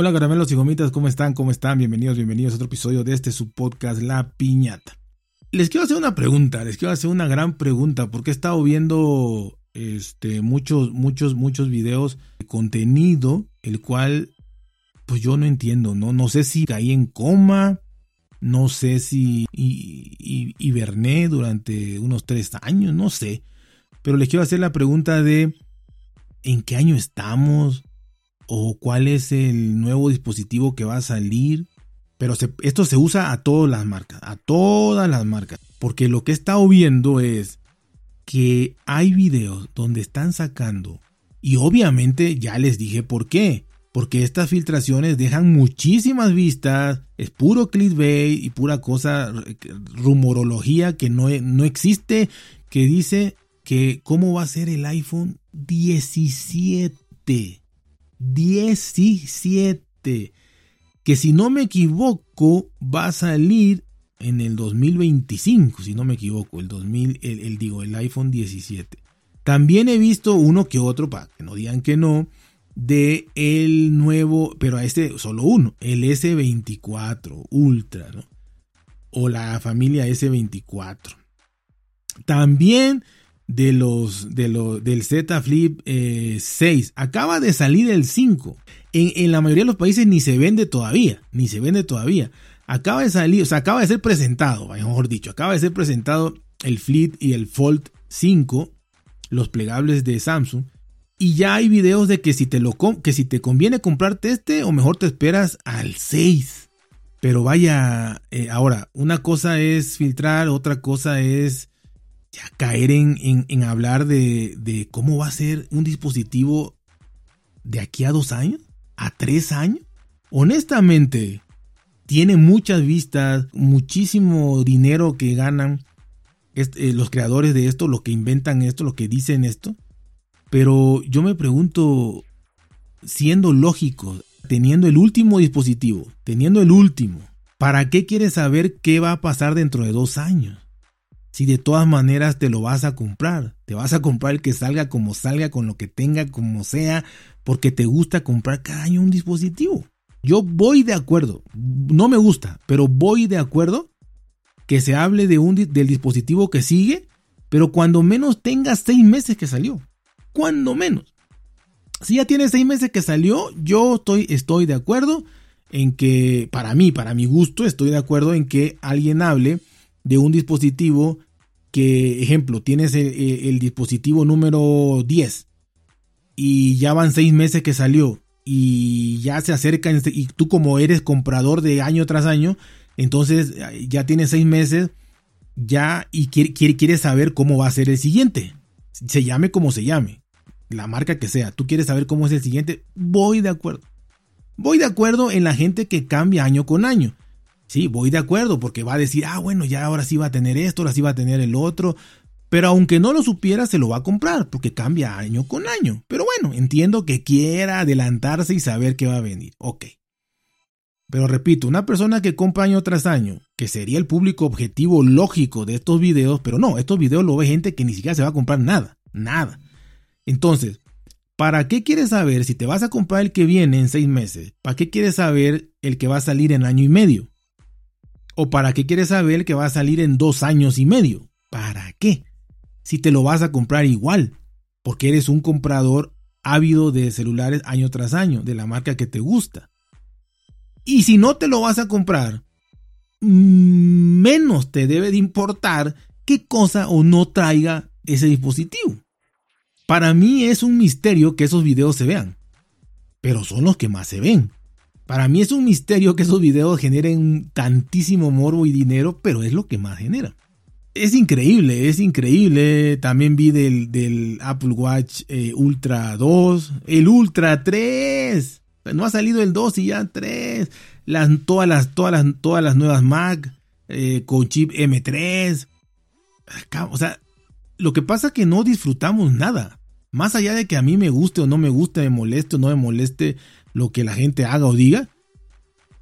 Hola caramelos y gomitas, ¿cómo están? ¿Cómo están? Bienvenidos, bienvenidos a otro episodio de este su podcast La Piñata. Les quiero hacer una pregunta, les quiero hacer una gran pregunta porque he estado viendo este, muchos, muchos, muchos videos de contenido, el cual pues yo no entiendo, ¿no? No sé si caí en coma, no sé si hiberné durante unos tres años, no sé. Pero les quiero hacer la pregunta de ¿en qué año estamos? ¿O cuál es el nuevo dispositivo que va a salir? Pero esto se usa a todas las marcas, a todas las marcas. Porque lo que he estado viendo es que hay videos donde están sacando, y obviamente ya les dije por qué, porque estas filtraciones dejan muchísimas vistas, es puro clickbait y pura cosa, rumorología que no, no existe, que dice que cómo va a ser el iPhone 17. 17. Que si no me equivoco va a salir en el 2025, si no me equivoco, el 2000, el, digo, el iPhone 17. También he visto uno que otro, para que no digan que no, de el nuevo, pero a este solo uno, el S24 Ultra. O la familia S24. También de los, de los del Z Flip 6. Eh, Acaba de salir el 5. En, en, la mayoría de los países ni se vende todavía, ni se vende todavía. Acaba de salir, o sea, acaba de ser presentado, mejor dicho, acaba de ser presentado el Flip y el Fold 5, los plegables de Samsung. Y ya hay videos de que si te lo que si te conviene comprarte este o mejor te esperas al 6. Pero vaya, eh, ahora, una cosa es filtrar, otra cosa es ya caer en, en, hablar de, de, cómo va a ser un dispositivo de aquí a dos años, a tres años. Honestamente, tiene muchas vistas, muchísimo dinero que ganan eh, los creadores de esto, los que inventan esto, los que dicen esto. Pero yo me pregunto, siendo lógico, teniendo el último dispositivo, teniendo el último, ¿para qué quieres saber qué va a pasar dentro de dos años? Si de todas maneras te lo vas a comprar, te vas a comprar el que salga como salga, con lo que tenga, como sea, porque te gusta comprar cada año un dispositivo. Yo voy de acuerdo, no me gusta, pero voy de acuerdo que se hable de un, del dispositivo que sigue, pero cuando menos tenga seis meses que salió. Cuando menos. Si ya tiene seis meses que salió, yo estoy, estoy de acuerdo en que, para mí, para mi gusto, estoy de acuerdo en que alguien hable de un dispositivo que, ejemplo, tienes el, dispositivo número 10 y ya van seis meses que salió y ya se acercan y tú como eres comprador de año tras año, entonces ya tienes seis meses ya y quiere, quieres saber cómo va a ser el siguiente. Se llame como se llame, la marca que sea. Tú quieres saber cómo es el siguiente. Voy de acuerdo. Voy de acuerdo en la gente que cambia año con año. Sí, voy de acuerdo porque va a decir, ah, bueno, ya ahora sí va a tener esto, ahora sí va a tener el otro. Pero aunque no lo supiera, se lo va a comprar, porque cambia año con año. Pero bueno, entiendo que quiera adelantarse y saber qué va a venir. Ok. Pero repito, una persona que compra año tras año, que sería el público objetivo lógico de estos videos, pero no, estos videos lo ve gente que ni siquiera se va a comprar nada, nada. Entonces, ¿para qué quieres saber si te vas a comprar el que viene en seis meses? ¿Para qué quieres saber el que va a salir en año y medio? ¿O para qué quieres saber que va a salir en dos años y medio? ¿Para qué? si te lo vas a comprar igual, porque eres un comprador ávido de celulares año tras año, de la marca que te gusta. Y si no te lo vas a comprar, menos te debe de importar qué cosa o no traiga ese dispositivo. Para mí es un misterio que esos videos se vean, pero son los que más se ven. Para mí es un misterio que esos videos generen tantísimo morbo y dinero, pero es lo que más genera es increíble, es increíble. También vi del, Apple Watch eh, Ultra 2, el Ultra 3. No ha salido el 2 y ya 3. Las, todas, las, todas, las, todas las nuevas Mac eh, con chip M3. O sea, lo que pasa es que no disfrutamos nada. Más allá de que a mí me guste o no me guste, me moleste o no me moleste lo que la gente haga o diga,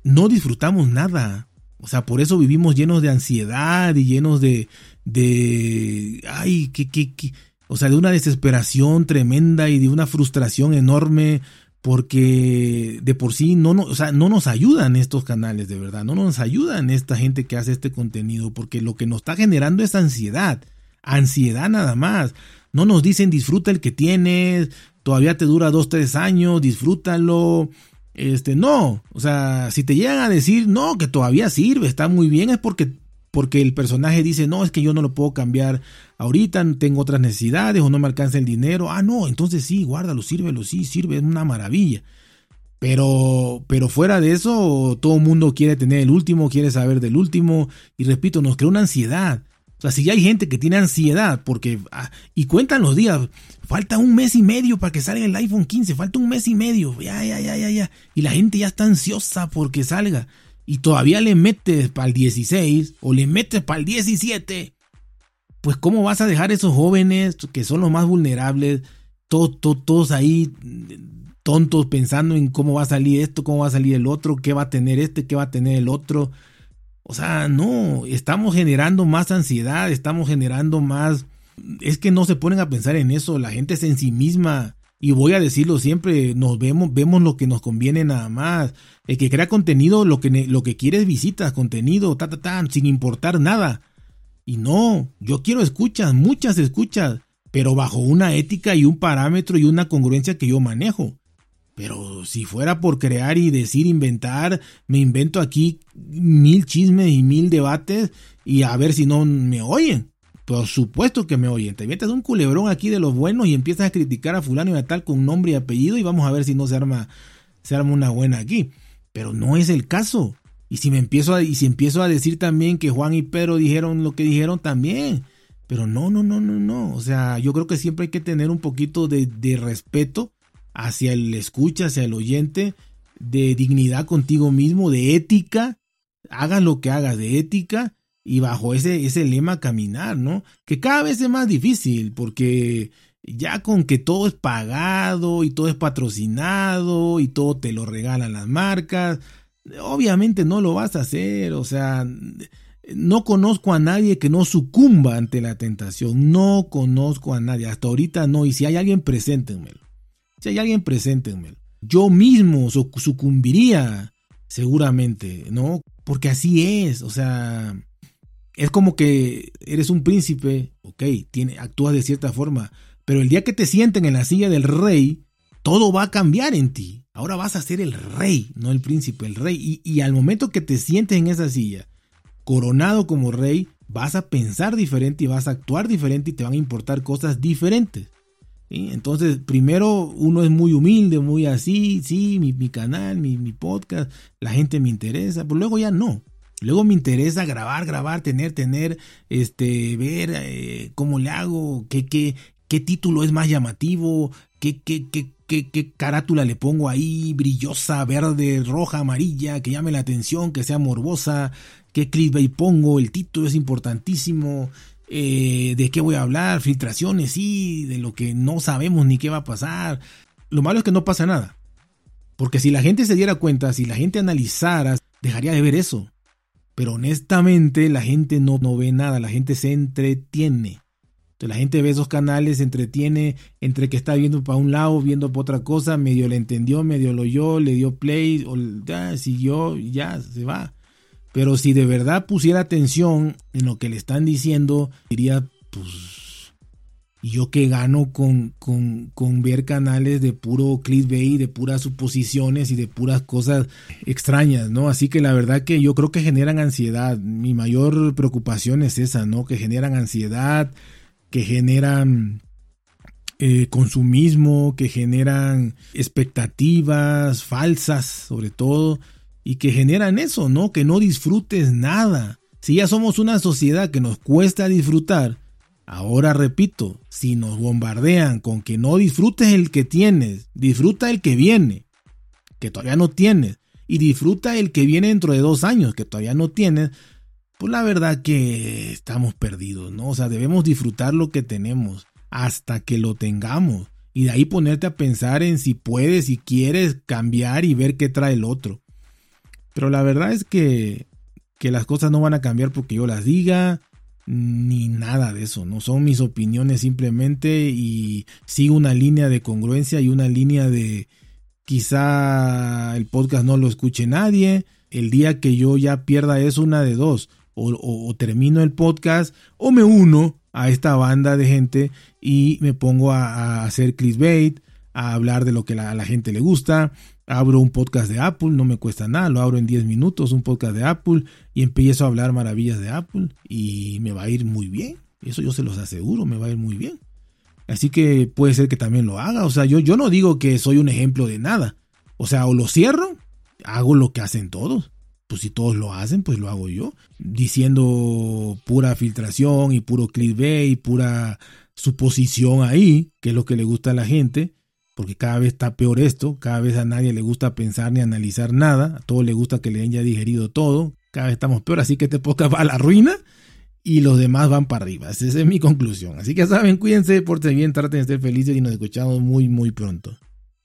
no disfrutamos nada. O sea, por eso vivimos llenos de ansiedad y llenos de, de, ay, que, que, que, o sea, de una desesperación tremenda y de una frustración enorme porque de por sí no, no, o sea, no nos ayudan estos canales, de verdad, no nos ayudan esta gente que hace este contenido, porque lo que nos está generando es ansiedad, ansiedad nada más. No nos dicen disfruta el que tienes, todavía te dura dos, tres años, disfrútalo. Este, no, o sea, si te llegan a decir, no, que todavía sirve, está muy bien, es porque porque el personaje dice, no, es que yo no lo puedo cambiar ahorita, tengo otras necesidades o no me alcanza el dinero. Ah, no, entonces sí, guárdalo, sírvelo, sí, sirve, es una maravilla. Pero, pero fuera de eso, todo el mundo quiere tener el último, quiere saber del último. Y repito, nos crea una ansiedad. O sea, si ya hay gente que tiene ansiedad porque... Ah, y cuentan los días, falta un mes y medio para que salga el iPhone 15, falta un mes y medio, ya, ya, ya, ya, ya. Y la gente ya está ansiosa porque salga y todavía le metes para el 16 o le metes para el 17, pues ¿cómo vas a dejar a esos jóvenes que son los más vulnerables, todos, todos, ahí tontos pensando en cómo va a salir esto, cómo va a salir el otro, qué va a tener este, qué va a tener el otro? O sea, no, estamos generando más ansiedad, estamos generando más... Es que no se ponen a pensar en eso, la gente es en sí misma y voy a decirlo siempre, nos vemos, vemos lo que nos conviene nada más. El que crea contenido, lo que, lo que quiere es visitas, contenido, ta, ta, ta, sin importar nada. Y no, yo quiero escuchas, muchas escuchas, pero bajo una ética y un parámetro y una congruencia que yo manejo. Pero si fuera por crear y decir, inventar, me invento aquí mil chismes y mil debates y a ver si no me oyen. Por supuesto que me oyen. Te metes un culebrón aquí de los buenos y empiezas a criticar a fulano y a tal con nombre y apellido y vamos a ver si no se arma, se arma una buena aquí. Pero no es el caso. Y si me empiezo a, y si empiezo a decir también que Juan y Pedro dijeron lo que dijeron también. Pero no, no, no, no, no. O sea, yo creo que siempre hay que tener un poquito de, de respeto hacia el escucha, hacia el oyente, de dignidad contigo mismo, de ética. Hagas lo que hagas, de ética y bajo ese, ese lema caminar, ¿no? Que cada vez es más difícil porque ya con que todo es pagado y todo es patrocinado y todo te lo regalan las marcas, obviamente no lo vas a hacer, o sea, no conozco a nadie que no sucumba ante la tentación, no conozco a nadie, hasta ahorita no, y si hay alguien, preséntenmelo, si hay alguien, preséntenmelo. Yo mismo sucumbiría seguramente, ¿no? Porque así es, o sea, es como que eres un príncipe, ok, tiene, actúas de cierta forma, pero el día que te sienten en la silla del rey, todo va a cambiar en ti. Ahora vas a ser el rey, no el príncipe, el rey. Y, al momento que te sientes en esa silla, coronado como rey, vas a pensar diferente y vas a actuar diferente y te van a importar cosas diferentes. Entonces, primero uno es muy humilde, muy así, sí, mi, canal, mi, podcast, la gente me interesa, pero luego ya no. Luego me interesa grabar, grabar, tener, tener, este, ver eh, cómo le hago, qué, qué, qué título es más llamativo, qué, qué, qué, qué, qué carátula le pongo ahí, brillosa, verde, roja, amarilla, que llame la atención, que sea morbosa, qué clickbait pongo, el título es importantísimo, eh, de qué voy a hablar, filtraciones, sí, de lo que no sabemos ni qué va a pasar. Lo malo es que no pasa nada. Porque si la gente se diera cuenta, si la gente analizara, dejaría de ver eso. Pero honestamente la gente no, no ve nada, la gente se entretiene. Entonces la gente ve esos canales, se entretiene entre que está viendo para un lado, viendo para otra cosa, medio le entendió, medio lo oyó, le dio play, o ya, siguió, ya se va. Pero si de verdad pusiera atención en lo que le están diciendo, diría, pues yo que gano con, con, ver canales de puro clickbait, de puras suposiciones y de puras cosas extrañas, ¿no? Así que la verdad que yo creo que generan ansiedad. Mi mayor preocupación es esa, ¿no? Que generan ansiedad, que generan eh, consumismo, que generan expectativas falsas, sobre todo, y que generan eso, ¿no? Que no disfrutes nada. Si ya somos una sociedad que nos cuesta disfrutar, Ahora repito, si nos bombardean con que no disfrutes el que tienes, disfruta el que viene, que todavía no tienes, y disfruta el que viene dentro de dos años, que todavía no tienes, pues la verdad que estamos perdidos, ¿no? O sea, debemos disfrutar lo que tenemos hasta que lo tengamos. Y de ahí ponerte a pensar en si puedes, si quieres cambiar y ver qué trae el otro. Pero la verdad es que, que las cosas no van a cambiar porque yo las diga, ni nada de eso, no son mis opiniones simplemente y sigo una línea de congruencia y una línea de, quizá el podcast no lo escuche nadie. El día que yo ya pierda es una de dos. O, termino el podcast o me uno a esta banda de gente y me pongo a, a hacer clickbait, a hablar de lo que a la gente le gusta, abro un podcast de Apple, no me cuesta nada, lo abro en 10 minutos, un podcast de Apple, y empiezo a hablar maravillas de Apple y me va a ir muy bien. Eso yo se los aseguro, me va a ir muy bien. Así que puede ser que también lo haga. O sea, yo, yo no digo que soy un ejemplo de nada. O sea, o lo cierro, hago lo que hacen todos. Pues si todos lo hacen, pues lo hago yo. Diciendo pura filtración y puro clickbait y pura suposición ahí, que es lo que le gusta a la gente porque cada vez está peor esto, cada vez a nadie le gusta pensar ni analizar nada, a todos le gusta que le hayan ya digerido todo, cada vez estamos peor, así que este podcast va a la ruina y los demás van para arriba. Esa es mi conclusión. Así que saben, cuídense, porten bien, traten de ser felices y nos escuchamos muy, muy pronto.